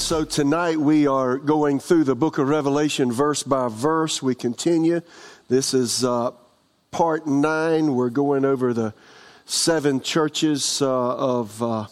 And so tonight we are going through the book of Revelation verse by verse. We continue. This is uh, part nine. We're going over the seven churches uh, of uh,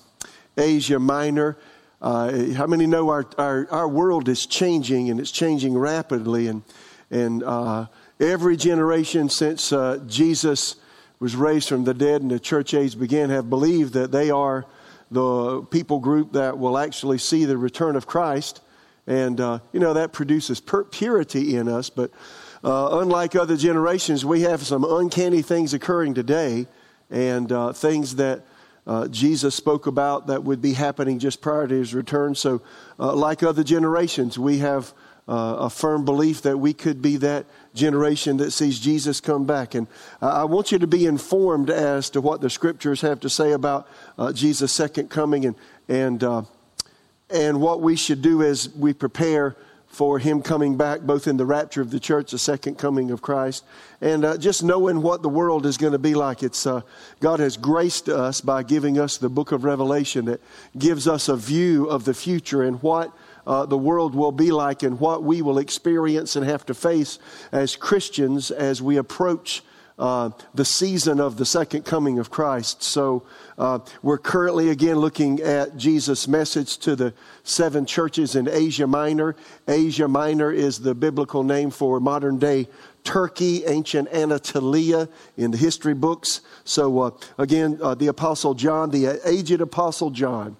Asia Minor. Uh, how many know our, our, our, world is changing and it's changing rapidly? And, and uh, every generation since uh, Jesus was raised from the dead and the church age began have believed that they are the people group that will actually see the return of Christ. And, uh, you know, that produces purity in us. But uh, unlike other generations, we have some uncanny things occurring today and uh, things that uh, Jesus spoke about that would be happening just prior to his return. So, uh, like other generations, we have uh, a firm belief that we could be that generation that sees Jesus come back. And I want you to be informed as to what the scriptures have to say about uh, Jesus' second coming and, and, uh, and what we should do as we prepare for him coming back, both in the rapture of the church, the second coming of Christ, and uh, just knowing what the world is going to be like. It's uh, God has graced us by giving us the book of Revelation that gives us a view of the future and what uh, the world will be like and what we will experience and have to face as Christians as we approach uh, the season of the second coming of Christ. So uh, we're currently again looking at Jesus' message to the seven churches in Asia Minor. Asia Minor is the biblical name for modern day Turkey, ancient Anatolia in the history books. So uh, again, uh, the Apostle John, the aged Apostle John,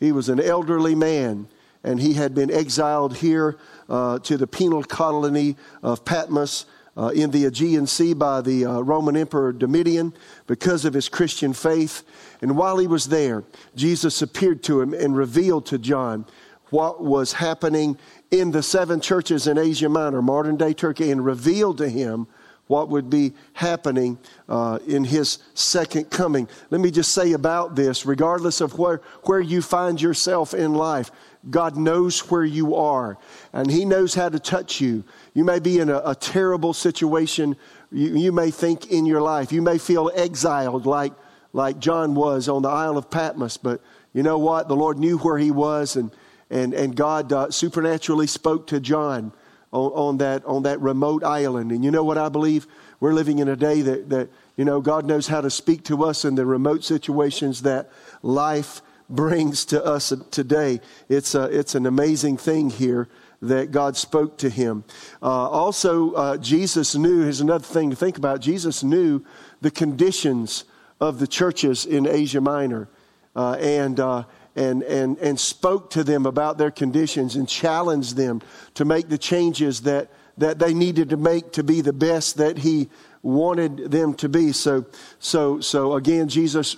he was an elderly man and he had been exiled here uh, to the penal colony of Patmos. Uh, in the Aegean Sea by the uh, Roman Emperor Domitian because of his Christian faith. And while he was there, Jesus appeared to him and revealed to John what was happening in the seven churches in Asia Minor, modern day Turkey, and revealed to him what would be happening uh, in his second coming. Let me just say about this, regardless of where, where you find yourself in life, God knows where you are and He knows how to touch you. You may be in a, a terrible situation. You, you, may think in your life. You may feel exiled like, like John was on the Isle of Patmos. But you know what? The Lord knew where he was and, and, and God uh, supernaturally spoke to John on, on, that, on that remote island. And you know what I believe? We're living in a day that, that, you know, God knows how to speak to us in the remote situations that life brings to us today. It's, a, it's an amazing thing here that God spoke to him. Uh, also, uh, Jesus knew, here's another thing to think about Jesus knew the conditions of the churches in Asia Minor uh, and, uh, and, and, and spoke to them about their conditions and challenged them to make the changes that, that they needed to make to be the best that he wanted them to be. So, so, so again, Jesus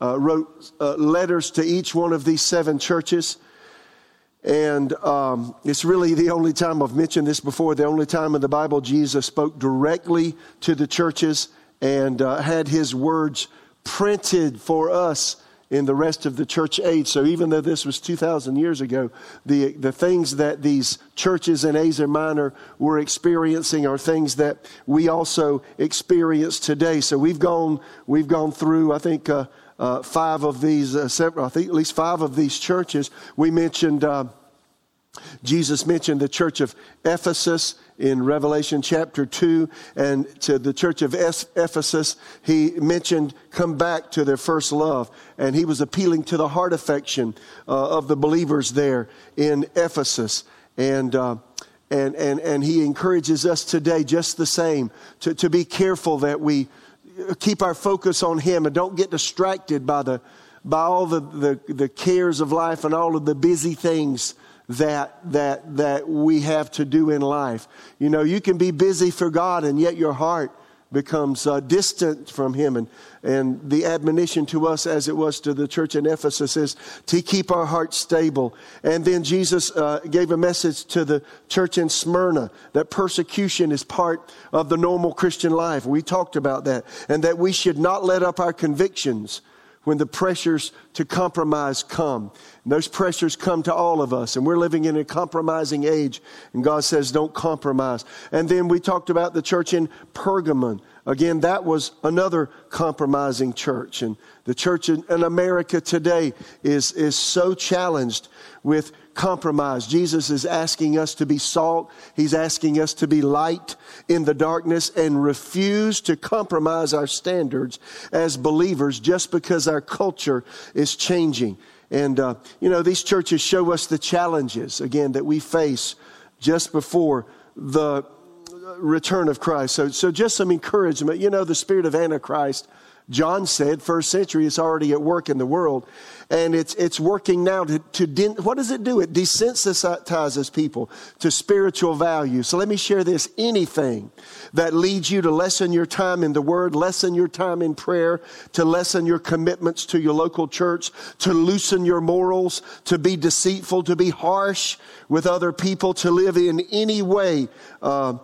uh, wrote uh, letters to each one of these seven churches. And um, it's really the only time I've mentioned this before, the only time in the Bible Jesus spoke directly to the churches and uh, had his words printed for us in the rest of the church age. So even though this was 2,000 years ago, the, the things that these churches in Asia Minor were experiencing are things that we also experience today. So we've gone, we've gone through, I think, uh, uh, five of these, uh, several, I think at least five of these churches. We mentioned, uh, Jesus mentioned the church of Ephesus in Revelation chapter 2, and to the church of Ephesus, he mentioned come back to their first love. And he was appealing to the heart affection uh, of the believers there in Ephesus. And, uh, and, and, and he encourages us today just the same to, to be careful that we keep our focus on Him and don't get distracted by, the, by all the, the, the cares of life and all of the busy things that, that, that we have to do in life. You know, you can be busy for God and yet your heart becomes uh, distant from him. And, and the admonition to us, as it was to the church in Ephesus, is to keep our hearts stable. And then Jesus uh, gave a message to the church in Smyrna that persecution is part of the normal Christian life. We talked about that. And that we should not let up our convictions when the pressures to compromise come. And those pressures come to all of us, and we're living in a compromising age, and God says, don't compromise. And then we talked about the church in Pergamon, Again, that was another compromising church. And the church in, in, America today is, is so challenged with compromise. Jesus is asking us to be salt. He's asking us to be light in the darkness and refuse to compromise our standards as believers just because our culture is changing. And, uh, you know, these churches show us the challenges, again, that we face just before the return of Christ. So, so just some encouragement. You know, the spirit of Antichrist, John said, first century, is already at work in the world. And it's, it's working now to, to what does it do? It desensitizes people to spiritual value. So let me share this. Anything that leads you to lessen your time in the Word, lessen your time in prayer, to lessen your commitments to your local church, to loosen your morals, to be deceitful, to be harsh with other people, to live in any way, uh,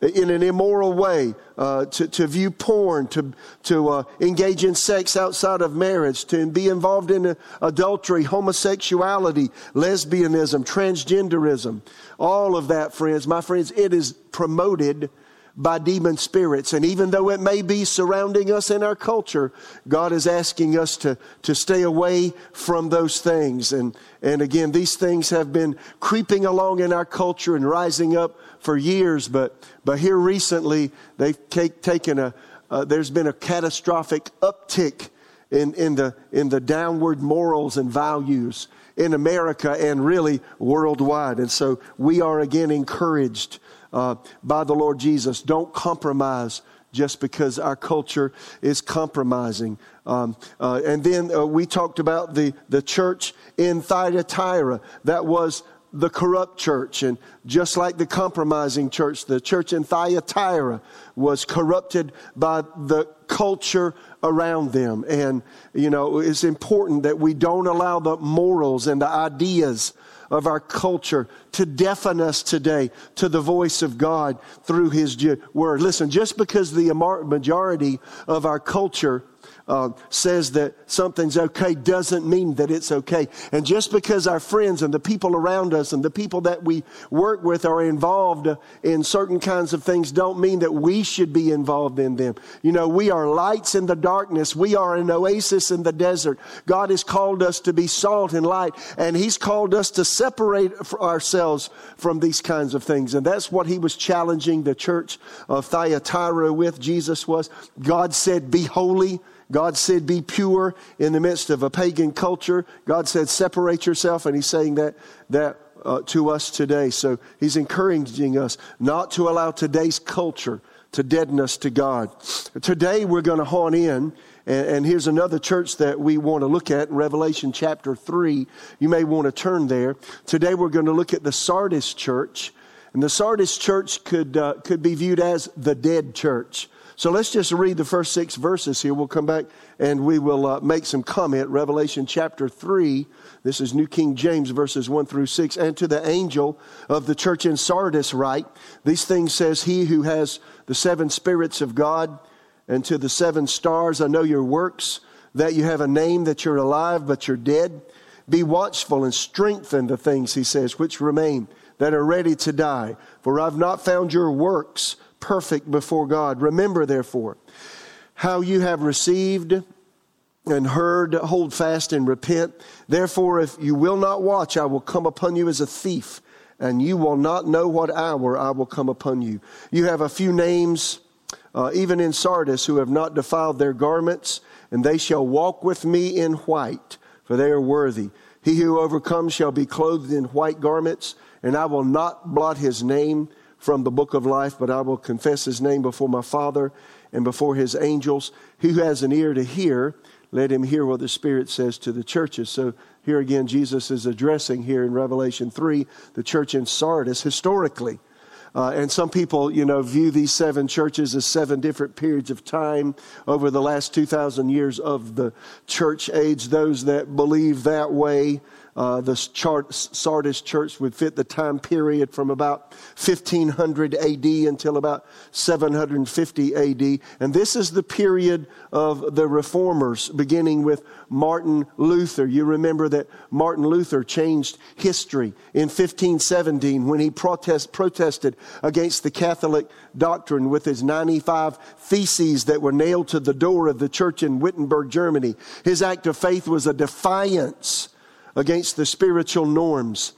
in an immoral way, uh, to, to view porn, to, to uh, engage in sex outside of marriage, to be involved in adultery, homosexuality, lesbianism, transgenderism. All of that, friends, my friends, it is promoted by demon spirits. And even though it may be surrounding us in our culture, God is asking us to, to stay away from those things. And, and again, these things have been creeping along in our culture and rising up for years, but, but here recently, they've take, taken a, uh, there's been a catastrophic uptick in, in, the, in the downward morals and values in America and really worldwide. And so we are again encouraged uh, by the Lord Jesus. Don't compromise just because our culture is compromising. Um, uh, and then uh, we talked about the, the church in Thyatira. That was the corrupt church. And just like the compromising church, the church in Thyatira was corrupted by the culture around them. And, you know, it's important that we don't allow the morals and the ideas of our culture to deafen us today to the voice of God through His Word. Listen, just because the majority of our culture uh, says that something's okay doesn't mean that it's okay. And just because our friends and the people around us and the people that we work with are involved in certain kinds of things don't mean that we should be involved in them. You know, we are lights in the darkness. We are an oasis in the desert. God has called us to be salt and light, and He's called us to separate ourselves from these kinds of things. And that's what He was challenging the church of Thyatira with. Jesus was. God said, Be holy God said, be pure in the midst of a pagan culture. God said, separate yourself. And he's saying that, that uh, to us today. So he's encouraging us not to allow today's culture to deaden us to God. Today we're going to hone in. And, and here's another church that we want to look at in Revelation chapter 3. You may want to turn there. Today we're going to look at the Sardis church. And the Sardis church could, uh, could be viewed as the dead church. So let's just read the first six verses here. We'll come back and we will uh, make some comment. Revelation chapter 3. This is New King James, verses 1 through 6. And to the angel of the church in Sardis write, These things says he who has the seven spirits of God, and to the seven stars, I know your works, that you have a name, that you're alive, but you're dead. Be watchful and strengthen the things, he says, which remain, that are ready to die. For I've not found your works perfect before God. Remember, therefore, how you have received and heard, hold fast and repent. Therefore, if you will not watch, I will come upon you as a thief, and you will not know what hour I will come upon you. You have a few names, uh, even in Sardis, who have not defiled their garments, and they shall walk with me in white, for they are worthy. He who overcomes shall be clothed in white garments, and I will not blot his name from the book of life, but I will confess his name before my Father and before his angels. Who has an ear to hear, let him hear what the Spirit says to the churches. So here again, Jesus is addressing here in Revelation 3 the church in Sardis historically. Uh, and some people, you know, view these seven churches as seven different periods of time over the last 2,000 years of the church age. Those that believe that way Uh, the Sardis church would fit the time period from about 1500 AD until about 750 AD. And this is the period of the reformers, beginning with Martin Luther. You remember that Martin Luther changed history in 1517 when he protest, protested against the Catholic doctrine with his 95 theses that were nailed to the door of the church in Wittenberg, Germany. His act of faith was a defiance against the spiritual norms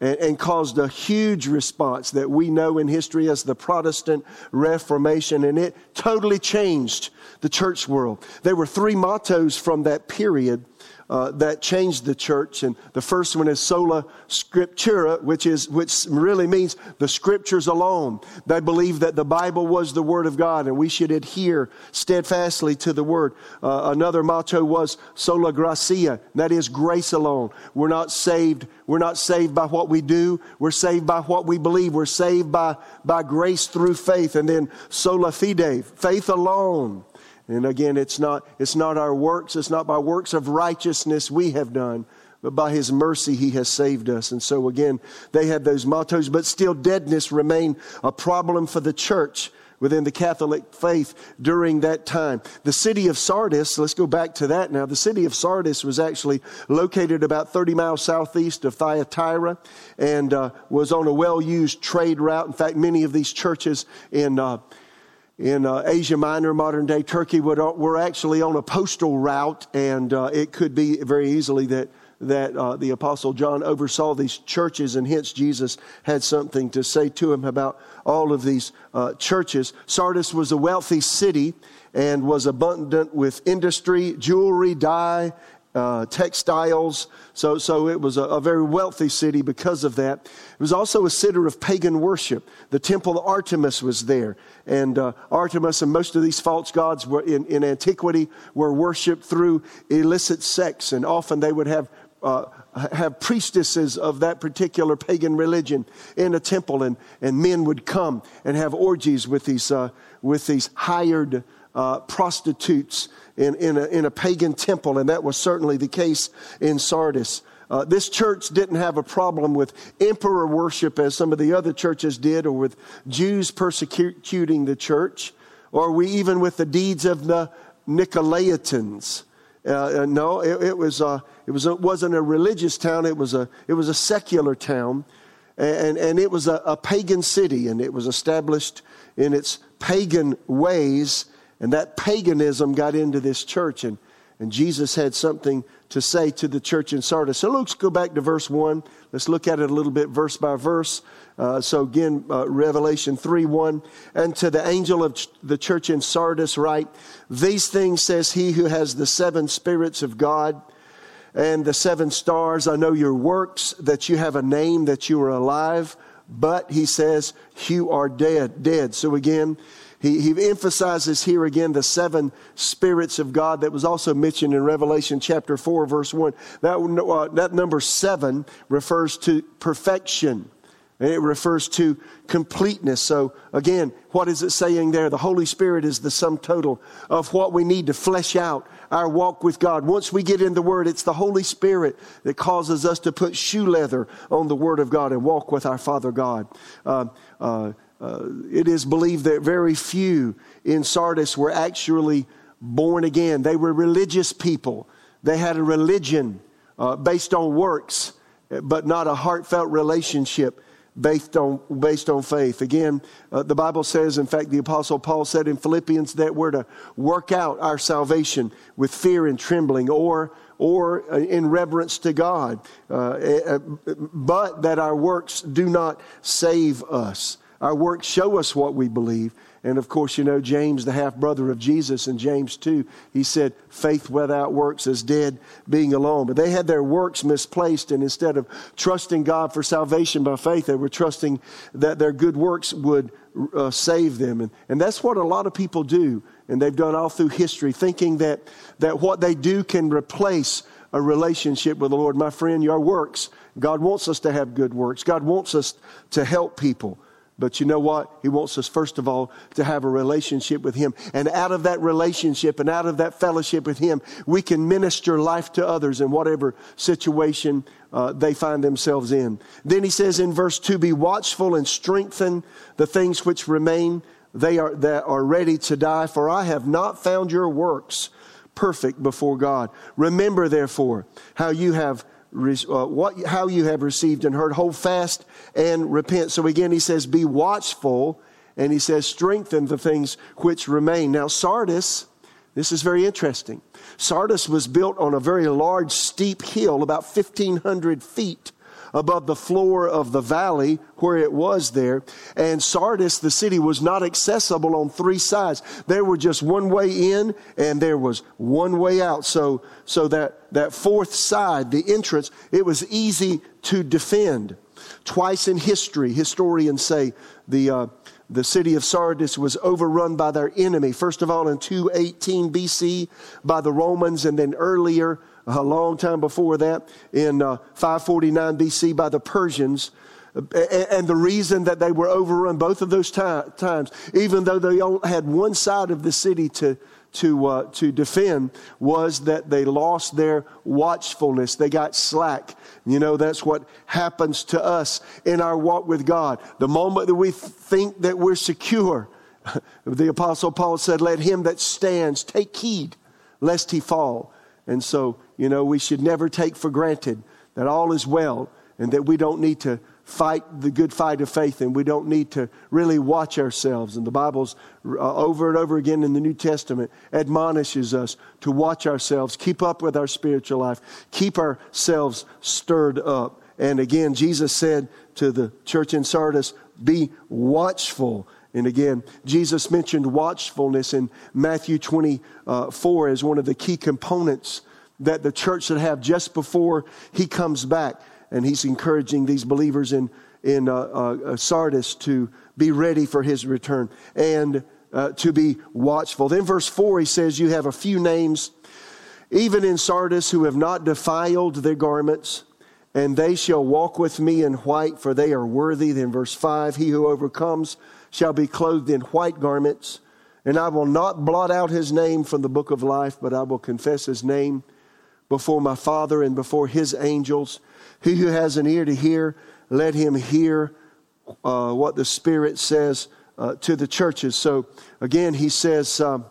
and, and, caused a huge response that we know in history as the Protestant Reformation, and it totally changed the church world. There were three mottos from that period uh, that changed the church. And the first one is sola scriptura, which is which really means the scriptures alone. They believed that the Bible was the word of God, and we should adhere steadfastly to the word. Uh, another motto was sola gratia, that is grace alone. We're not saved. We're not saved by what we do. We're saved by what we believe. We're saved by by grace through faith. And then sola fide, faith alone. And again, it's not, it's not our works, it's not by works of righteousness we have done, but by his mercy he has saved us. And so again, they had those mottos, but still deadness remained a problem for the church within the Catholic faith during that time. The city of Sardis, let's go back to that now. The city of Sardis was actually located about 30 miles southeast of Thyatira and uh, was on a well used trade route. In fact, many of these churches in uh, in uh, Asia Minor, modern day Turkey, would, uh, were actually on a postal route, and uh, it could be very easily that that uh, the apostle John oversaw these churches, and hence Jesus had something to say to him about all of these uh, churches. Sardis was a wealthy city and was abundant with industry, jewelry, dye, uh, textiles. So, so it was a, a, very wealthy city because of that. It was also a center of pagan worship. The temple of Artemis was there. And uh, Artemis and most of these false gods were in, in antiquity were worshipped through illicit sex. And often they would have uh, have priestesses of that particular pagan religion in a temple, and, and men would come and have orgies with these, uh, with these hired uh, prostitutes in, in, a, in a pagan temple, and that was certainly the case in Sardis. Uh, this church didn't have a problem with emperor worship as some of the other churches did, or with Jews persecuting the church, or we even with the deeds of the Nicolaitans. Uh, uh, no, it, it was uh, it was it wasn't a religious town. It was a it was a secular town, and and it was a, a pagan city, and it was established in its pagan ways, and that paganism got into this church, and and Jesus had something to say to the church in Sardis. So let's go back to verse 1. Let's look at it a little bit verse by verse. Uh, so again, uh, Revelation 3 1. And to the angel of ch- the church in Sardis, write, These things says he who has the seven spirits of God and the seven stars. I know your works, that you have a name, that you are alive, but he says, You are dead. Dead. So again, he, he emphasizes here again the seven spirits of God that was also mentioned in Revelation chapter 4, verse 1. That, uh, that number seven refers to perfection. It refers to completeness. So, again, what is it saying there? The Holy Spirit is the sum total of what we need to flesh out our walk with God. Once we get in the Word, it's the Holy Spirit that causes us to put shoe leather on the Word of God and walk with our Father God. Uh, uh, uh, it is believed that very few in Sardis were actually born again. They were religious people. They had a religion uh, based on works, but not a heartfelt relationship based on, based on faith. Again, uh, the Bible says, in fact, the Apostle Paul said in Philippians that we're to work out our salvation with fear and trembling or, or uh, in reverence to God, uh, uh but that our works do not save us. Our works show us what we believe. And of course, you know, James, the half brother of Jesus, in James 2, he said, faith without works is dead, being alone. But they had their works misplaced, and instead of trusting God for salvation by faith, they were trusting that their good works would uh, save them. And, and that's what a lot of people do, and they've done all through history, thinking that, that what they do can replace a relationship with the Lord. My friend, your works, God wants us to have good works. God wants us to help people. But you know what? He wants us, first of all, to have a relationship with Him. And out of that relationship and out of that fellowship with Him, we can minister life to others in whatever situation uh, they find themselves in. Then he says in verse 2 Be watchful and strengthen the things which remain, they are, that are ready to die, for I have not found your works perfect before God. Remember, therefore, how you have uh, what, how you have received and heard. Hold fast and repent. So again, he says, be watchful, and he says, strengthen the things which remain. Now, Sardis, this is very interesting. Sardis was built on a very large, steep hill, about 1,500 feet above the floor of the valley where it was there. And Sardis, the city, was not accessible on three sides. There were just one way in and there was one way out. So, so that, that fourth side, the entrance, it was easy to defend. Twice in history, historians say the, uh, the city of Sardis was overrun by their enemy. First of all, in 218 BC by the Romans, and then earlier a long time before that in uh, 549 BC by the Persians. And the reason that they were overrun both of those times, even though they had one side of the city to, to, uh, to defend, was that they lost their watchfulness. They got slack. You know, that's what happens to us in our walk with God. The moment that we think that we're secure, the Apostle Paul said, Let him that stands take heed lest he fall. And so, you know, we should never take for granted that all is well and that we don't need to fight the good fight of faith and we don't need to really watch ourselves. And the Bible's uh, over and over again in the New Testament admonishes us to watch ourselves, keep up with our spiritual life, keep ourselves stirred up. And again, Jesus said to the church in Sardis, be watchful. And again, Jesus mentioned watchfulness in Matthew 24 as one of the key components that the church should have just before he comes back. And he's encouraging these believers in, in uh, uh, Sardis to be ready for his return and uh, to be watchful. Then, verse 4, he says, You have a few names, even in Sardis, who have not defiled their garments, and they shall walk with me in white, for they are worthy. Then, verse 5, He who overcomes shall be clothed in white garments, and I will not blot out his name from the book of life, but I will confess his name before my Father and before his angels. He who has an ear to hear, let him hear uh, what the Spirit says uh, to the churches. So again, he says um,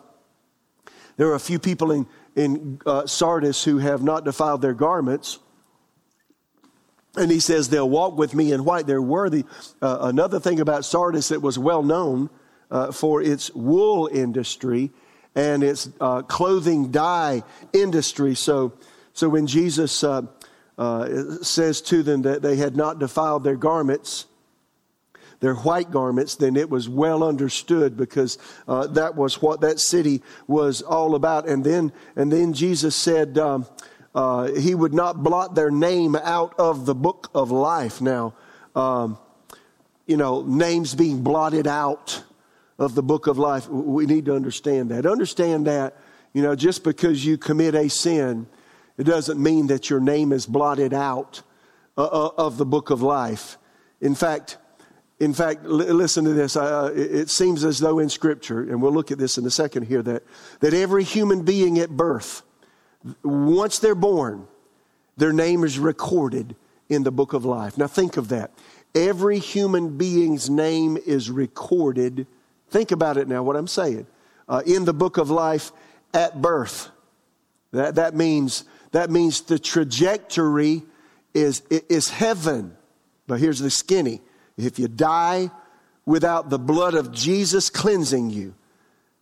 there are a few people in, in uh, Sardis who have not defiled their garments. And he says they'll walk with me in white. They're worthy. Uh, another thing about Sardis that was well known uh, for its wool industry and its uh, clothing dye industry. So, so when Jesus uh, uh, says to them that they had not defiled their garments, their white garments, then it was well understood because uh, that was what that city was all about. And then, and then Jesus said um, uh, he would not blot their name out of the book of life. Now, um, you know, names being blotted out of the book of life. We need to understand that. Understand that, you know, just because you commit a sin, it doesn't mean that your name is blotted out uh, uh, of the book of life. In fact, in fact, listen to this. Uh, it seems as though in Scripture, and we'll look at this in a second here, that, that every human being at birth, once they're born, their name is recorded in the book of life. Now think of that. Every human being's name is recorded Think about it now, what I'm saying. Uh, in the book of life at birth. That, that, means, that means the trajectory is, is heaven. But here's the skinny. If you die without the blood of Jesus cleansing you,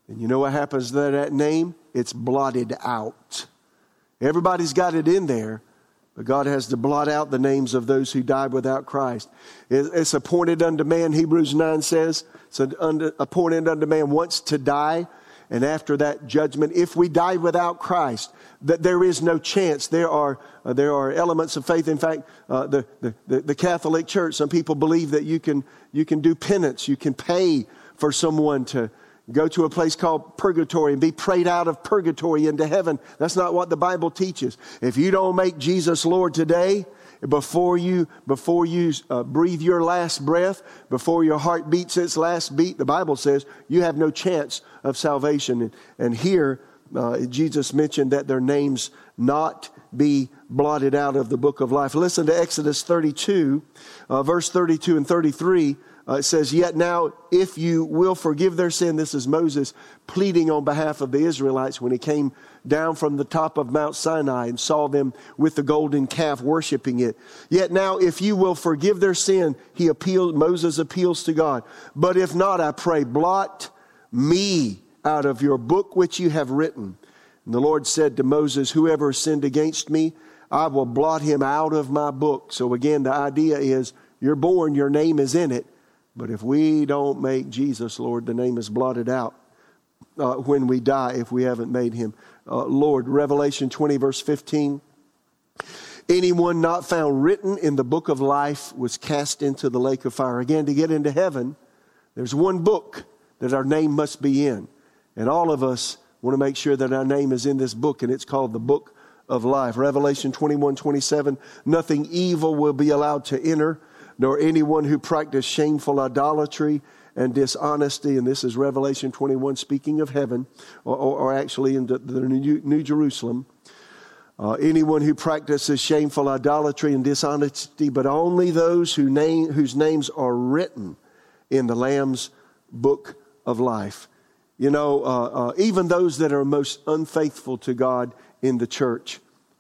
and you know what happens to that name? It's blotted out. Everybody's got it in there, but God has to blot out the names of those who died without Christ. It's appointed unto man, Hebrews 9 says, it's appointed unto man once to die, and after that judgment, if we die without Christ, that there is no chance. There are, uh, there are elements of faith. In fact, uh, the, the, the Catholic Church, some people believe that you can, you can do penance. You can pay for someone to go to a place called purgatory and be prayed out of purgatory into heaven. That's not what the Bible teaches. If you don't make Jesus Lord today, before you before you uh, breathe your last breath before your heart beats its last beat the bible says you have no chance of salvation and, and here uh, Jesus mentioned that their names not be blotted out of the book of life. Listen to Exodus 32, uh, verse 32 and 33. Uh, it says, Yet now, if you will forgive their sin, this is Moses pleading on behalf of the Israelites when he came down from the top of Mount Sinai and saw them with the golden calf worshiping it. Yet now, if you will forgive their sin, he appealed, Moses appeals to God. But if not, I pray, blot me out of your book which you have written. And the Lord said to Moses, Whoever sinned against me, I will blot him out of my book. So again, the idea is you're born, your name is in it. But if we don't make Jesus Lord, the name is blotted out uh, when we die if we haven't made him uh, Lord. Revelation 20, verse 15. Anyone not found written in the book of life was cast into the lake of fire. Again, to get into heaven, there's one book that our name must be in. And all of us want to make sure that our name is in this book, and it's called the book of life. Revelation 21, 27. Nothing evil will be allowed to enter, nor anyone who practice shameful idolatry and dishonesty. And this is Revelation 21, speaking of heaven, or, or, or actually in the, the New, New Jerusalem. Uh, anyone who practices shameful idolatry and dishonesty, but only those who name, whose names are written in the Lamb's book of life. You know, uh, uh, even those that are most unfaithful to God in the church,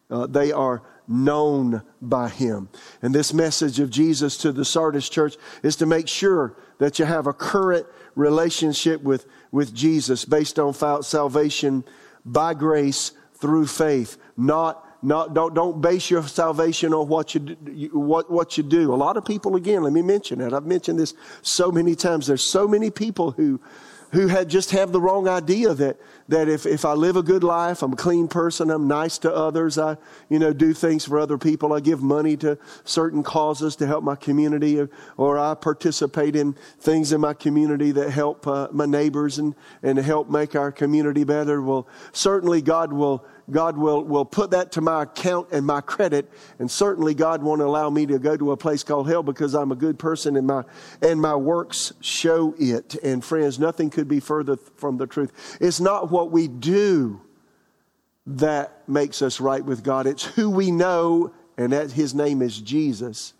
uh, they are known by Him. And this message of Jesus to the Sardis church is to make sure that you have a current relationship with, with Jesus based on salvation by grace through faith, not not, don't, don't base your salvation on what you, do, what, what you do. A lot of people, again, let me mention it. I've mentioned this so many times. There's so many people who, who had just have the wrong idea that, that if, if I live a good life, I'm a clean person, I'm nice to others, I, you know, do things for other people, I give money to certain causes to help my community, or, I participate in things in my community that help uh, my neighbors and, and help make our community better. Well, certainly God will, God will, will put that to my account and my credit. And certainly God won't allow me to go to a place called hell because I'm a good person and my, and my works show it. And friends, nothing could be further from the truth. It's not what we do that makes us right with God. It's who we know, and that his name is Jesus.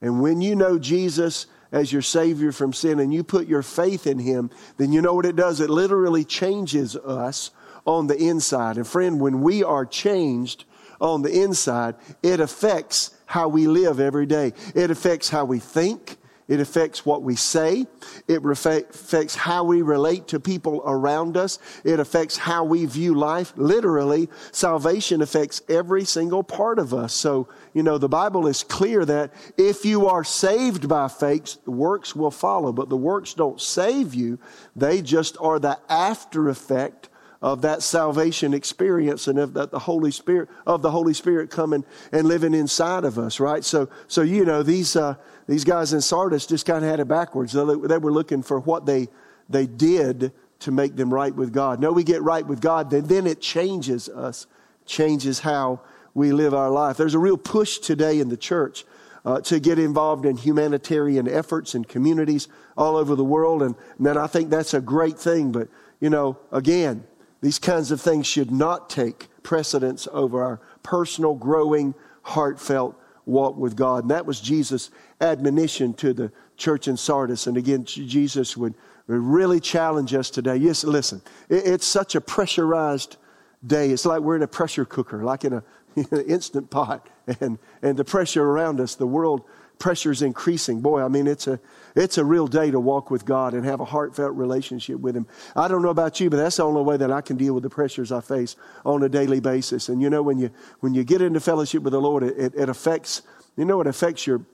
And when you know Jesus as your Savior from sin and you put your faith in him, then you know what it does? It literally changes us on the inside. And friend, when we are changed on the inside, it affects how we live every day. It affects how we think. It affects what we say. It affects how we relate to people around us. It affects how we view life. Literally, salvation affects every single part of us. So, you know, the Bible is clear that if you are saved by faith, works will follow. But the works don't save you. They just are the after effect of that salvation experience and of that the Holy Spirit of the Holy Spirit coming and living inside of us, right? So, so you know these uh, these guys in Sardis just kind of had it backwards. They, were looking for what they they did to make them right with God. No, we get right with God, then then it changes us, changes how we live our life. There's a real push today in the church. Uh, to get involved in humanitarian efforts and communities all over the world. And man, I think that's a great thing. But, you know, again, these kinds of things should not take precedence over our personal, growing, heartfelt walk with God. And that was Jesus' admonition to the church in Sardis. And again, Jesus would, really challenge us today. Yes, listen, it's such a pressurized day. It's like we're in a pressure cooker, like in a instant pot. And, and the pressure around us, the world pressure is increasing. Boy, I mean, it's a, it's a real day to walk with God and have a heartfelt relationship with Him. I don't know about you, but that's the only way that I can deal with the pressures I face on a daily basis. And you know, when you, when you get into fellowship with the Lord, it, it, it affects, you know, it affects your,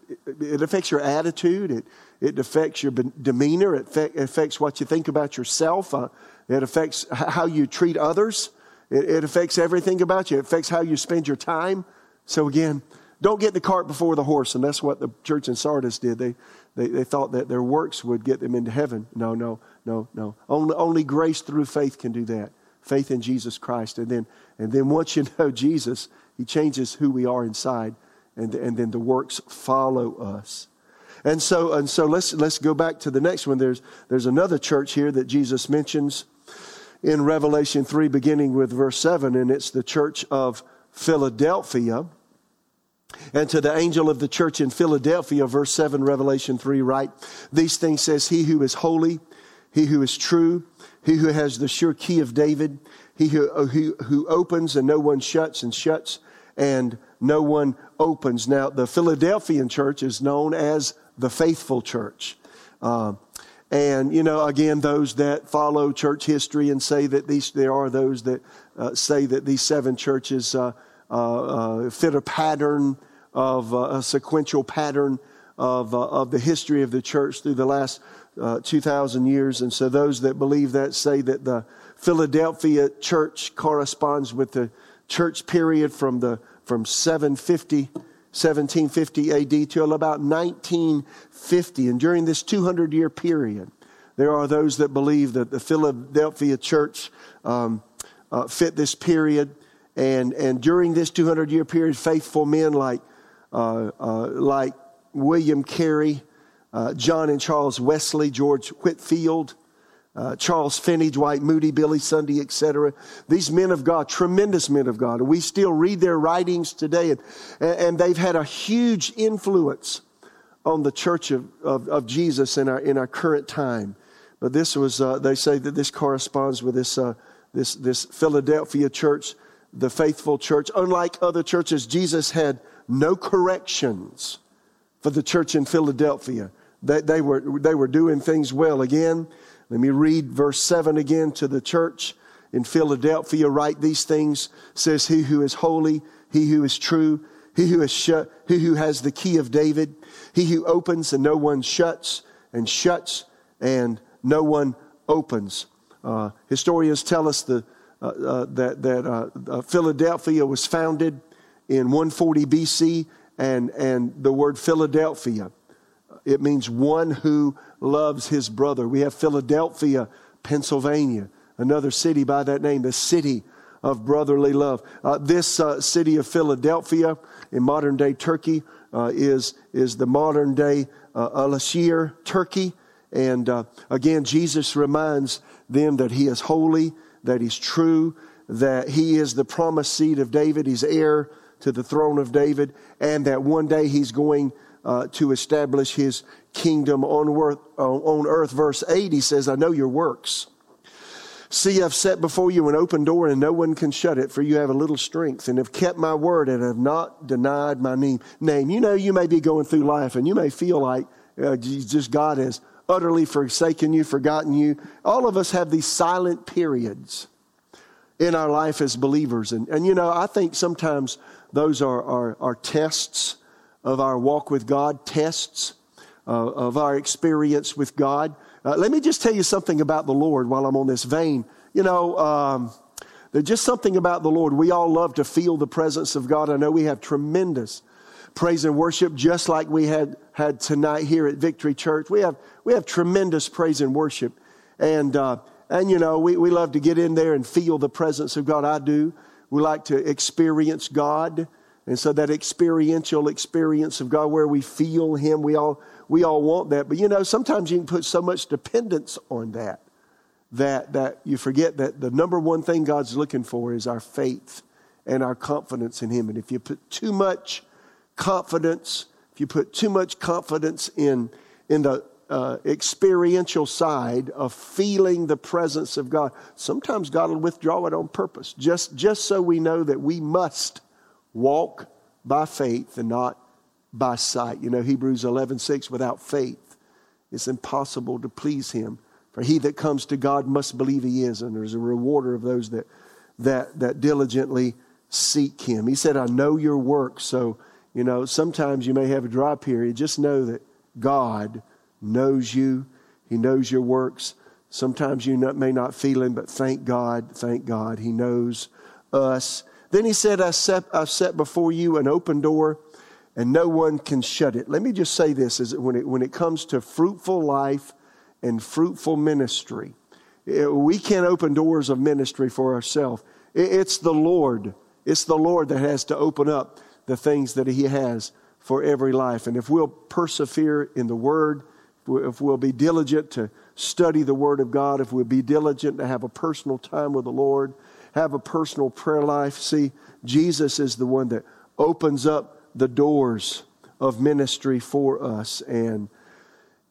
it affects your attitude. It, it affects your demeanor. It, fe- it affects what you think about yourself. Uh, it affects how you treat others. It, it affects everything about you. It affects how you spend your time. So again, don't get the cart before the horse. And that's what the church in Sardis did. They, they, they thought that their works would get them into heaven. No, no, no, no. Only, only grace through faith can do that. Faith in Jesus Christ. And then, and then once you know Jesus, He changes who we are inside. And, and then the works follow us. And so, and so let's, let's go back to the next one. There's, there's another church here that Jesus mentions in Revelation 3, beginning with verse 7, and it's the church of Philadelphia. And to the angel of the church in Philadelphia, verse 7, Revelation 3, write, These things says, He who is holy, he who is true, he who has the sure key of David, he who, who, who opens and no one shuts, and shuts and no one opens. Now, the Philadelphian church is known as the faithful church. Uh, and, you know, again, those that follow church history and say that these, there are those that uh, say that these seven churches uh, uh, uh fit a pattern of uh, a sequential pattern of, of the history of the church through the last 2,000 years. And so those that believe that say that the Philadelphia church corresponds with the church period from the from 750 1750 AD till about 1950. And during this 200 year period, there are those that believe that the Philadelphia church um, uh, fit this period. And, and during this 200 year period, faithful men like, uh, uh, like William Carey, uh, John and Charles Wesley, George Whitefield, uh, Charles Finney, Dwight Moody, Billy Sunday, etc. These men of God, tremendous men of God. We still read their writings today, and, and they've had a huge influence on the church of, of, of Jesus in our, in our current time. But this was, uh, they say that this corresponds with this, uh, this, this Philadelphia church, the faithful church. Unlike other churches, Jesus had no corrections for the church in Philadelphia. They, they, were, they were doing things well. Again, let me read verse 7 again to the church in Philadelphia. Write these things, says he who is holy, he who is true, he who is shut, he who has the key of David, he who opens and no one shuts, and shuts and no one opens. Uh, historians tell us the, that, that uh, uh, Philadelphia was founded in 140 BC, and, and the word Philadelphia, it means one who loves his brother. We have Philadelphia, Pennsylvania, another city by that name, the city of brotherly love. Uh, this uh, city of Philadelphia in modern day Turkey uh, is, is the modern day uh, Alashir, Turkey. And uh, again, Jesus reminds them that he is holy, that he's true, that he is the promised seed of David, he's heir to the throne of David, and that one day he's going uh, to establish his kingdom on earth, on earth. Verse 8, he says, I know your works. See, I've set before you an open door and no one can shut it, for you have a little strength and have kept my word and have not denied my name. Name. You know, you may be going through life and you may feel like uh, just God has utterly forsaken you, forgotten you. All of us have these silent periods in our life as believers. And, and you know, I think sometimes those are, are, are tests of our walk with God, tests uh, of our experience with God. Uh, let me just tell you something about the Lord while I'm on this vein. You know, um, there's just something about the Lord. We all love to feel the presence of God. I know we have tremendous praise and worship, just like we had had tonight here at Victory Church. We have we have tremendous praise and worship, and uh, and you know we we love to get in there and feel the presence of God. I do. We like to experience God. And so that experiential experience of God where we feel Him, we all, we all want that. But you know, sometimes you can put so much dependence on that, that, that you forget that the number one thing God's looking for is our faith and our confidence in Him. And if you put too much confidence, if you put too much confidence in, in the uh, experiential side of feeling the presence of God, sometimes God will withdraw it on purpose, just, just so we know that we must walk by faith and not by sight. You know, Hebrews 11 6, without faith, it's impossible to please him. For he that comes to God must believe he is, and there's a rewarder of those that, that, that diligently seek him. He said, I know your work. So, you know, sometimes you may have a dry period. Just know that God knows you, he knows your works. Sometimes you may not feel him, but thank God, thank God, he knows us. Then he said, I set, I set before you an open door and no one can shut it. Let me just say this is when it, when it comes to fruitful life and fruitful ministry, eh, we can't open doors of ministry for ourselves. It's the Lord. It's the Lord that has to open up the things that He has for every life. And if we'll persevere in the Word, if we'll be diligent to study the Word of God, if we'll be diligent to have a personal time with the Lord, have a personal prayer life. See, Jesus is the one that opens up the doors of ministry for us. And,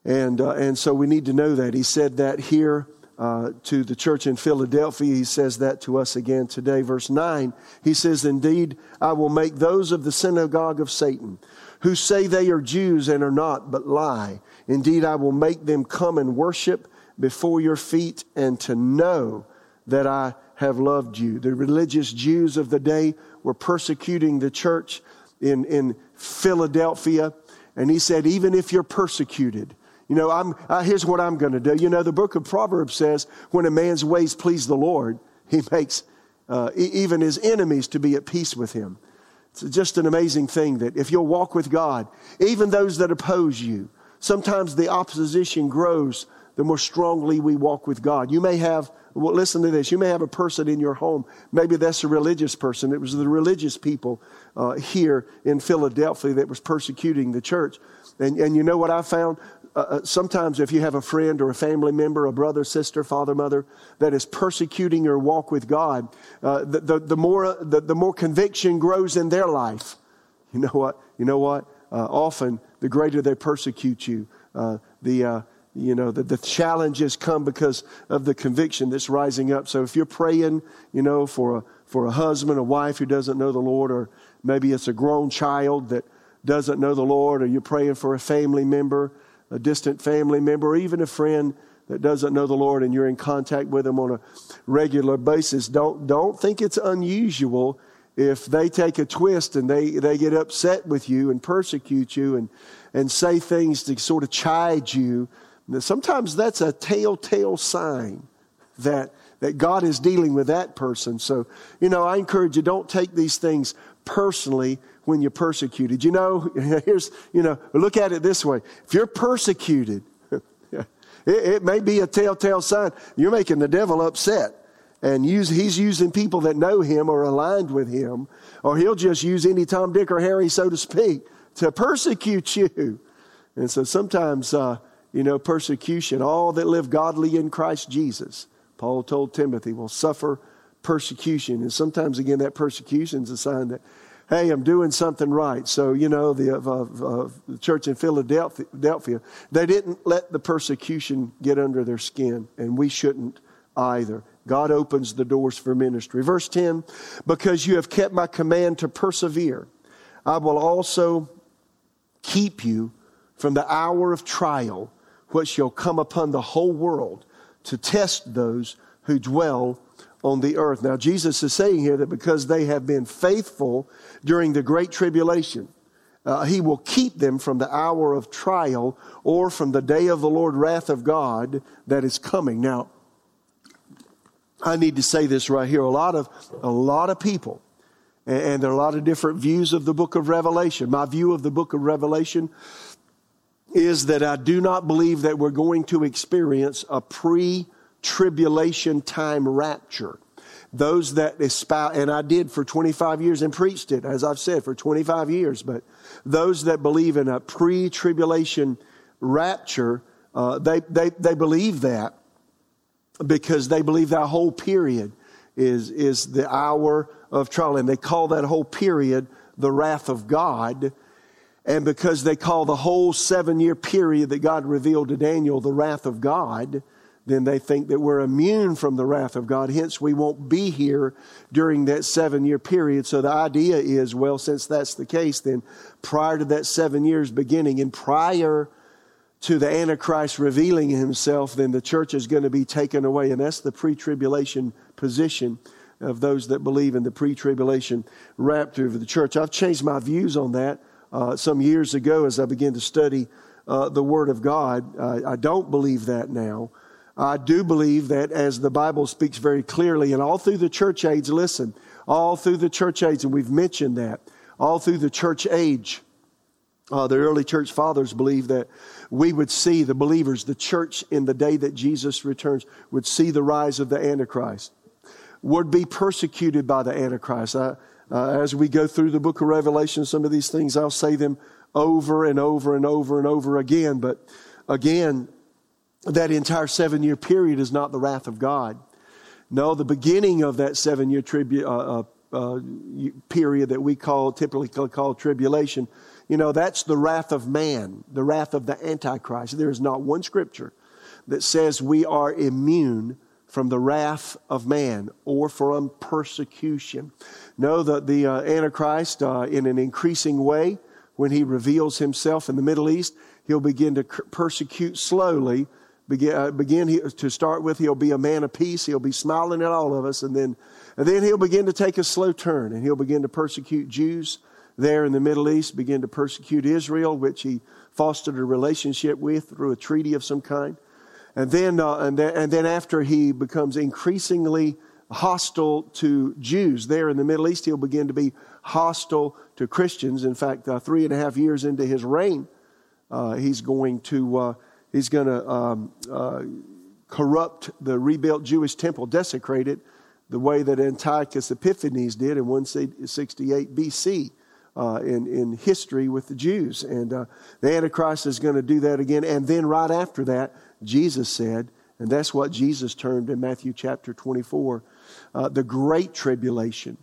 and, uh, and so we need to know that. He said that here uh, to the church in Philadelphia. He says that to us again today. Verse 9, he says, Indeed, I will make those of the synagogue of Satan who say they are Jews and are not, but lie. Indeed, I will make them come and worship before your feet and to know that I have loved you. The religious Jews of the day were persecuting the church in, in Philadelphia. And he said, even if you're persecuted, you know, I'm, uh, here's what I'm going to do. You know, the book of Proverbs says, when a man's ways please the Lord, he makes uh, even his enemies to be at peace with him. It's just an amazing thing that if you'll walk with God, even those that oppose you, sometimes the opposition grows the more strongly we walk with God. You may have, well, listen to this, you may have a person in your home. Maybe that's a religious person. It was the religious people uh, here in Philadelphia that was persecuting the church. And, and you know what I found? Uh, uh, sometimes if you have a friend or a family member, a brother, sister, father, mother that is persecuting your walk with God, uh, the, the, the, more, the, the, more conviction grows in their life. You know what? You know what? Uh, often, the greater they persecute you, uh, the, you know, the, the challenges come because of the conviction that's rising up. So if you're praying, you know, for a, for a husband, a wife who doesn't know the Lord, or maybe it's a grown child that doesn't know the Lord, or you're praying for a family member, a distant family member, or even a friend that doesn't know the Lord and you're in contact with them on a regular basis, don't, don't think it's unusual if they take a twist and they, they get upset with you and persecute you and, and say things to sort of chide you. Sometimes that's a telltale sign that, that God is dealing with that person. So, you know, I encourage you, don't take these things personally when you're persecuted. You know, here's, you know, look at it this way. If you're persecuted, it, it, may be a telltale sign you're making the devil upset. And use, he's using people that know him or aligned with him, or he'll just use any Tom, Dick, or Harry, so to speak, to persecute you. And so sometimes, uh, you know, persecution, all that live godly in Christ Jesus, Paul told Timothy, will suffer persecution. And sometimes, again, that persecution is a sign that hey, I'm doing something right. So, you know, the, uh, uh, the church in Philadelphia, they didn't let the persecution get under their skin, and we shouldn't either. God opens the doors for ministry. Verse 10 Because you have kept my command to persevere, I will also keep you from the hour of trial which shall come upon the whole world to test those who dwell on the earth. Now, Jesus is saying here that because they have been faithful during the great tribulation, uh, he will keep them from the hour of trial or from the day of the Lord wrath of God that is coming. Now, I need to say this right here. A lot of, a lot of people, and, and there are a lot of different views of the book of Revelation. My view of the book of Revelation is that I do not believe that we're going to experience a pre tribulation time rapture. Those that espouse, and I did for 25 years and preached it, as I've said, for 25 years, but those that believe in a pre tribulation rapture, uh, they, they, they believe that because they believe that whole period is, is the hour of trial. And they call that whole period the wrath of God. And because they call the whole seven year period that God revealed to Daniel the wrath of God, then they think that we're immune from the wrath of God. Hence, we won't be here during that seven year period. So the idea is, well, since that's the case, then prior to that seven years beginning and prior to the Antichrist revealing himself, then the church is going to be taken away. And that's the pre tribulation position of those that believe in the pre tribulation rapture of the church. I've changed my views on that uh, some years ago as I began to study uh, the Word of God. I don't believe that now. I do believe that as the Bible speaks very clearly, and all through the church age, listen, all through the church age, and we've mentioned that, all through the church age, uh, the early church fathers believed that we would see the believers, the church in the day that Jesus returns, would see the rise of the Antichrist, would be persecuted by the Antichrist. Uh, uh, as we go through the book of Revelation, some of these things, I'll say them over and over and over and over again, but again, that entire seven year period is not the wrath of God. No, the beginning of that seven year tribu- uh, uh, uh, period that we call typically call tribulation, you know, that's the wrath of man, the wrath of the Antichrist. There is not one scripture that says we are immune from the wrath of man or from persecution. No, the, the uh, Antichrist, uh, in an increasing way, when he reveals himself in the Middle East, he'll begin to persecute slowly. Begin, uh, to start with, he'll be a man of peace. He'll be smiling at all of us, and then, and then he'll begin to take a slow turn, and he'll begin to persecute Jews there in the Middle East, begin to persecute Israel, which he fostered a relationship with through a treaty of some kind. And then, uh, and, and then after he becomes increasingly hostile to Jews there in the Middle East, he'll begin to be hostile to Christians. In fact, uh, three and a half years into his reign, uh, he's going to uh, he's going to um, uh, corrupt the rebuilt Jewish temple, desecrate it, the way that Antiochus Epiphanes did in 168 BC. Uh, in, in history with the Jews. And uh, the Antichrist is going to do that again. And then right after that, Jesus said, and that's what Jesus termed in Matthew chapter 24, uh, the great tribulation.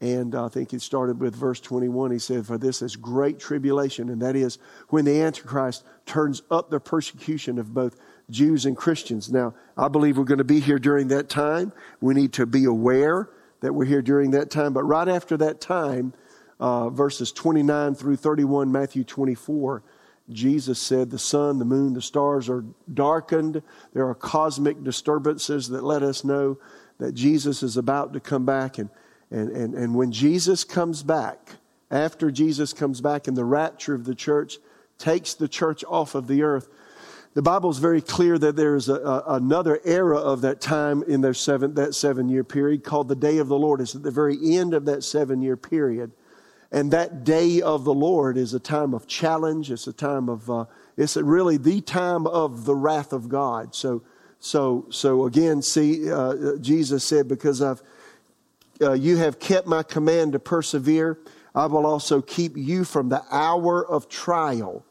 And I think it started with verse 21. He said, For this is great tribulation, and that is when the Antichrist turns up the persecution of both Jews and Christians. Now, I believe we're going to be here during that time. We need to be aware that we're here during that time. But right after that time, uh, verses 29 through 31, Matthew 24, Jesus said the sun, the moon, the stars are darkened. There are cosmic disturbances that let us know that Jesus is about to come back. And, and, and, and when Jesus comes back, after Jesus comes back and the rapture of the church takes the church off of the earth, the Bible is very clear that there's a, a, another era of that time in their seven, that seven year period called the day of the Lord. It's at the very end of that seven year period. And that day of the Lord is a time of challenge. It's a time of, uh, it's really the time of the wrath of God. So, so, so again, see, uh, Jesus said, because I've, uh, you have kept my command to persevere, I will also keep you from the hour of trial,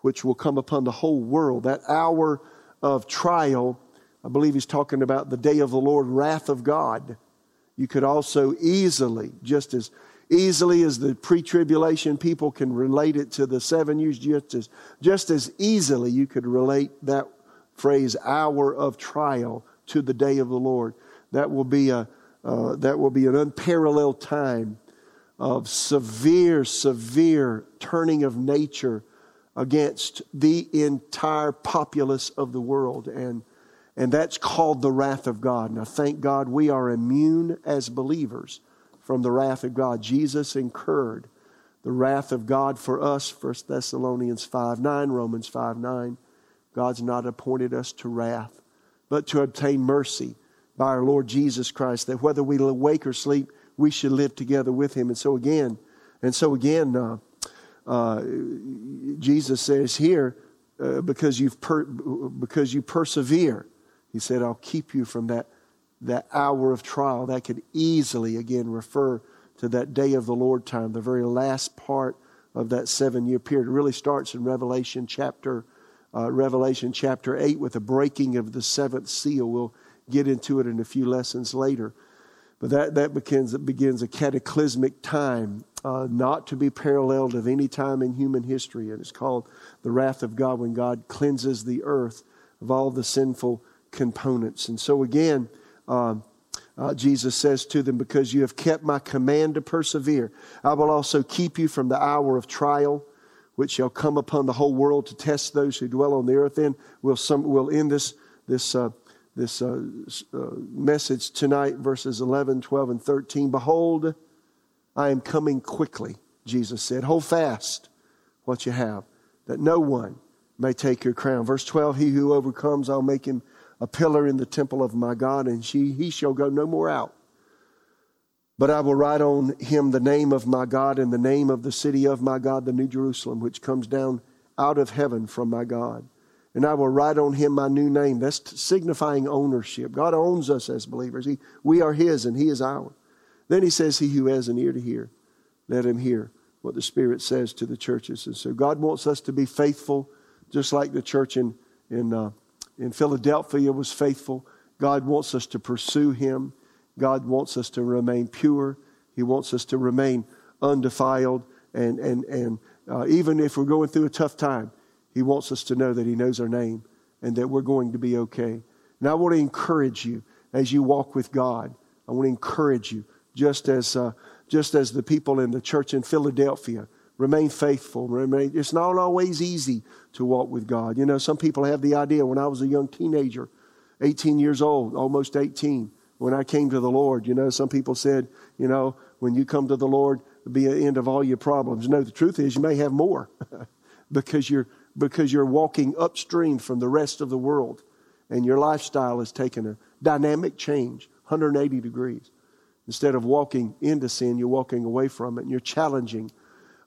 which will come upon the whole world. That hour of trial, I believe he's talking about the day of the Lord, wrath of God. You could also easily, just as easily as the pre-tribulation people can relate it to the seven years just as, just as easily you could relate that phrase hour of trial to the day of the lord that will be a uh, that will be an unparalleled time of severe severe turning of nature against the entire populace of the world and and that's called the wrath of god now thank god we are immune as believers from the wrath of God. Jesus incurred the wrath of God for us, 1 Thessalonians 5 9, Romans 5 9. God's not appointed us to wrath, but to obtain mercy by our Lord Jesus Christ, that whether we awake or sleep, we should live together with him. And so again, and so again, uh, uh, Jesus says here, uh, because, you've per- because you persevere, he said, I'll keep you from that that hour of trial, that could easily, again, refer to that day of the Lord time, the very last part of that seven year period. It really starts in Revelation chapter, uh, Revelation chapter 8 with the breaking of the seventh seal. We'll get into it in a few lessons later. But that, that begins, begins a cataclysmic time, uh, not to be paralleled of any time in human history. And it's called the wrath of God when God cleanses the earth of all the sinful components. And so, again, um, uh, Jesus says to them, Because you have kept my command to persevere, I will also keep you from the hour of trial, which shall come upon the whole world to test those who dwell on the earth. Then we'll, some, we'll end this, this, uh, this uh, uh message tonight, verses 11, 12, and 13. Behold, I am coming quickly, Jesus said. Hold fast what you have, that no one may take your crown. Verse 12 He who overcomes, I'll make him a pillar in the temple of my God, and she, he shall go no more out. But I will write on him the name of my God and the name of the city of my God, the New Jerusalem, which comes down out of heaven from my God. And I will write on him my new name. That's signifying ownership. God owns us as believers. He, we are his and he is ours. Then he says, He who has an ear to hear, let him hear what the Spirit says to the churches. And so God wants us to be faithful, just like the church in in, uh, in Philadelphia was faithful. God wants us to pursue Him. God wants us to remain pure. He wants us to remain undefiled. And, and, and uh, even if we're going through a tough time, He wants us to know that He knows our name and that we're going to be okay. And I want to encourage you as you walk with God. I want to encourage you, just as, uh, just as the people in the church in Philadelphia remain faithful. Remain, it's not always easy to walk with God. You know, some people have the idea when I was a young teenager, 18 years old, almost 18, when I came to the Lord, you know, some people said, you know, when you come to the Lord, it'll be an end of all your problems. No, the truth is you may have more because you're because you're walking upstream from the rest of the world and your lifestyle has taken a dynamic change 180 degrees. Instead of walking into sin, you're walking away from it and you're challenging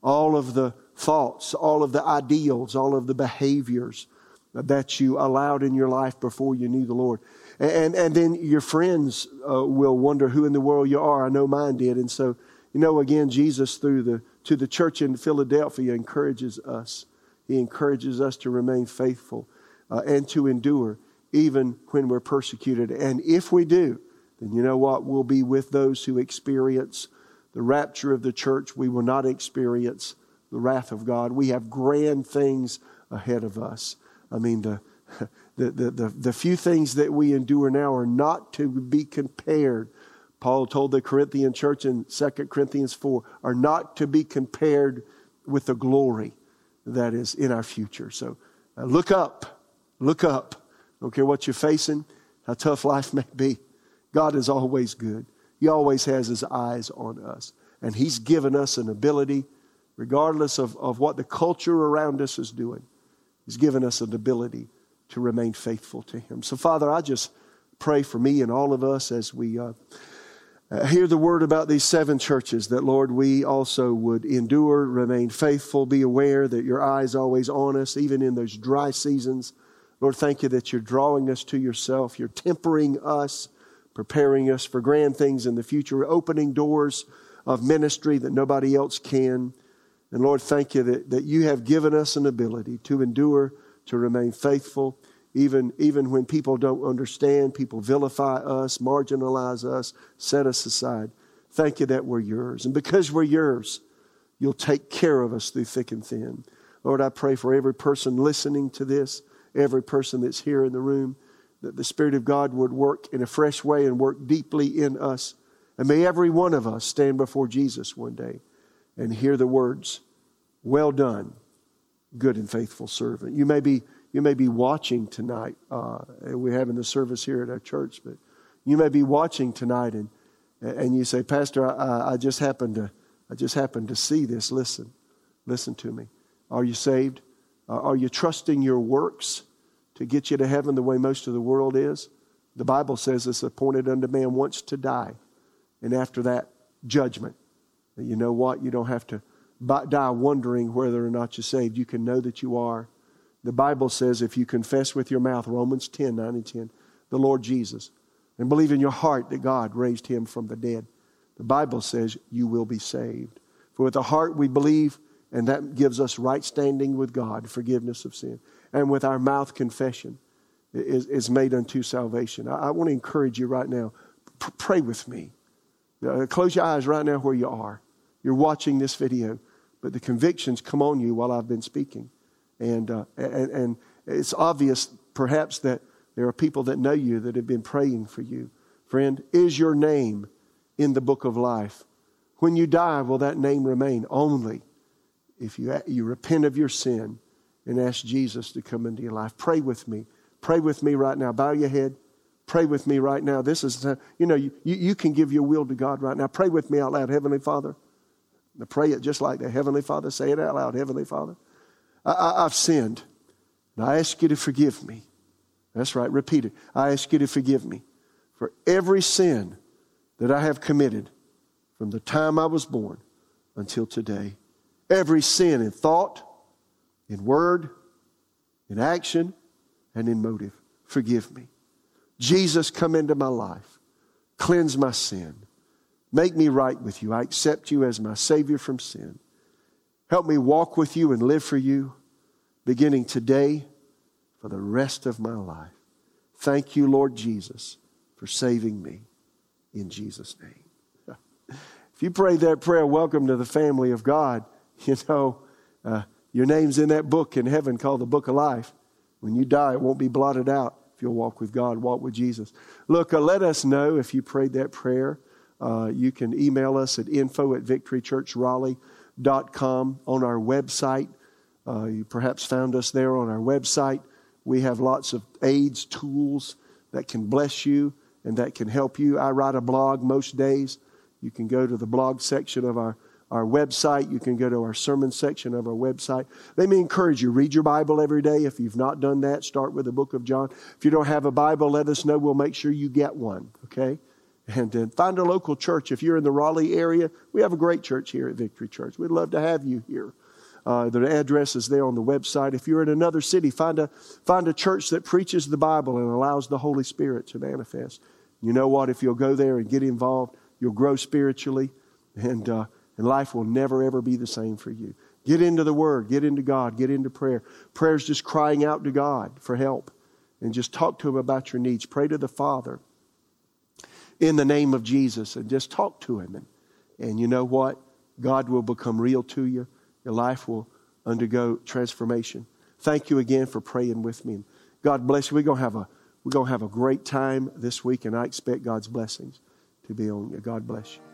all of the thoughts, all of the ideals, all of the behaviors that you allowed in your life before you knew the Lord. And, and then your friends uh, will wonder who in the world you are. I know mine did. And so, you know, again, Jesus through the, to the church in Philadelphia encourages us. He encourages us to remain faithful uh, and to endure even when we're persecuted. And if we do, then you know what? We'll be with those who experience the rapture of the church. We will not experience the wrath of God. We have grand things ahead of us. I mean, the, the, the, the, the few things that we endure now are not to be compared. Paul told the Corinthian church in 2 Corinthians 4 are not to be compared with the glory that is in our future. So uh, look up, look up. Don't care what you're facing, how tough life may be. God is always good. He always has his eyes on us. And he's given us an ability, regardless of, of what the culture around us is doing, he's given us an ability to remain faithful to him. So, Father, I just pray for me and all of us as we uh, uh, hear the word about these seven churches that, Lord, we also would endure, remain faithful, be aware that your eyes always on us, even in those dry seasons Lord, thank you that you're drawing us to yourself. You're tempering us, preparing us for grand things in the future, opening doors of ministry that nobody else can. And Lord, thank you that, that you have given us an ability to endure, to remain faithful, even, even when people don't understand, people vilify us, marginalize us, set us aside. Thank you that we're yours. And because we're yours, you'll take care of us through thick and thin. Lord, I pray for every person listening to this every person that's here in the room, that the Spirit of God would work in a fresh way and work deeply in us. And may every one of us stand before Jesus one day and hear the words, Well done, good and faithful servant. You may be, you may be watching tonight. Uh, we're having the service here at our church, but you may be watching tonight and, and you say, Pastor, I, I just happened to, I just happened to see this. Listen, listen to me. Are you saved? Uh, are you trusting your works to get you to heaven the way most of the world is? The Bible says it's appointed unto man once to die, and after that, judgment. You know what? You don't have to die wondering whether or not you're saved. You can know that you are. The Bible says if you confess with your mouth, Romans 10, 9 and 10, the Lord Jesus, and believe in your heart that God raised him from the dead, the Bible says you will be saved. For with the heart we believe and that gives us right standing with God, forgiveness of sin. And with our mouth, confession is, is made unto salvation. I, I want to encourage you right now. Pray with me. Uh, close your eyes right now where you are. You're watching this video, but the convictions come on you while I've been speaking. And, uh, and, and it's obvious, perhaps, that there are people that know you that have been praying for you. Friend, is your name in the book of life? When you die, will that name remain? Only if you, you repent of your sin and ask Jesus to come into your life. Pray with me. Pray with me right now. Bow your head. Pray with me right now. This is, you know, you, you can give your will to God right now. Pray with me out loud. Heavenly Father. Now pray it just like that. Heavenly Father. Say it out loud. Heavenly Father. I, I, I've sinned. And I ask you to forgive me. That's right. Repeat it. I ask you to forgive me for every sin that I have committed from the time I was born until today every sin in thought, in word, in action, and in motive. Forgive me. Jesus, come into my life. Cleanse my sin. Make me right with you. I accept you as my Savior from sin. Help me walk with you and live for you, beginning today, for the rest of my life. Thank you, Lord Jesus, for saving me in Jesus' name. if you pray that prayer, welcome to the family of God. You know, uh, your name's in that book in heaven called the Book of Life. When you die, it won't be blotted out if you'll walk with God, walk with Jesus. Look, uh, let us know if you prayed that prayer. Uh, you can email us at info at victorychurchraleigh.com on our website. Uh, you perhaps found us there on our website. We have lots of aids, tools that can bless you and that can help you. I write a blog most days. You can go to the blog section of our, our website. You can go to our sermon section of our website. Let me encourage you read your Bible every day. If you've not done that, start with the book of John. If you don't have a Bible, let us know. We'll make sure you get one, okay? And find a local church. If you're in the Raleigh area, we have a great church here at Victory Church. We'd love to have you here. Uh, the address is there on the website. If you're in another city, find a, find a church that preaches the Bible and allows the Holy Spirit to manifest. You know what? If you'll go there and get involved, you'll grow spiritually, and, uh, and life will never, ever be the same for you. Get into the Word, get into God, get into prayer. Prayer is just crying out to God for help and just talk to Him about your needs. Pray to the Father in the name of Jesus and just talk to Him. And, and you know what? God will become real to you. Your life will undergo transformation. Thank you again for praying with me. God bless you. We're going to have a, we're going to have a great time this week, and I expect God's blessings to be on you. God bless you.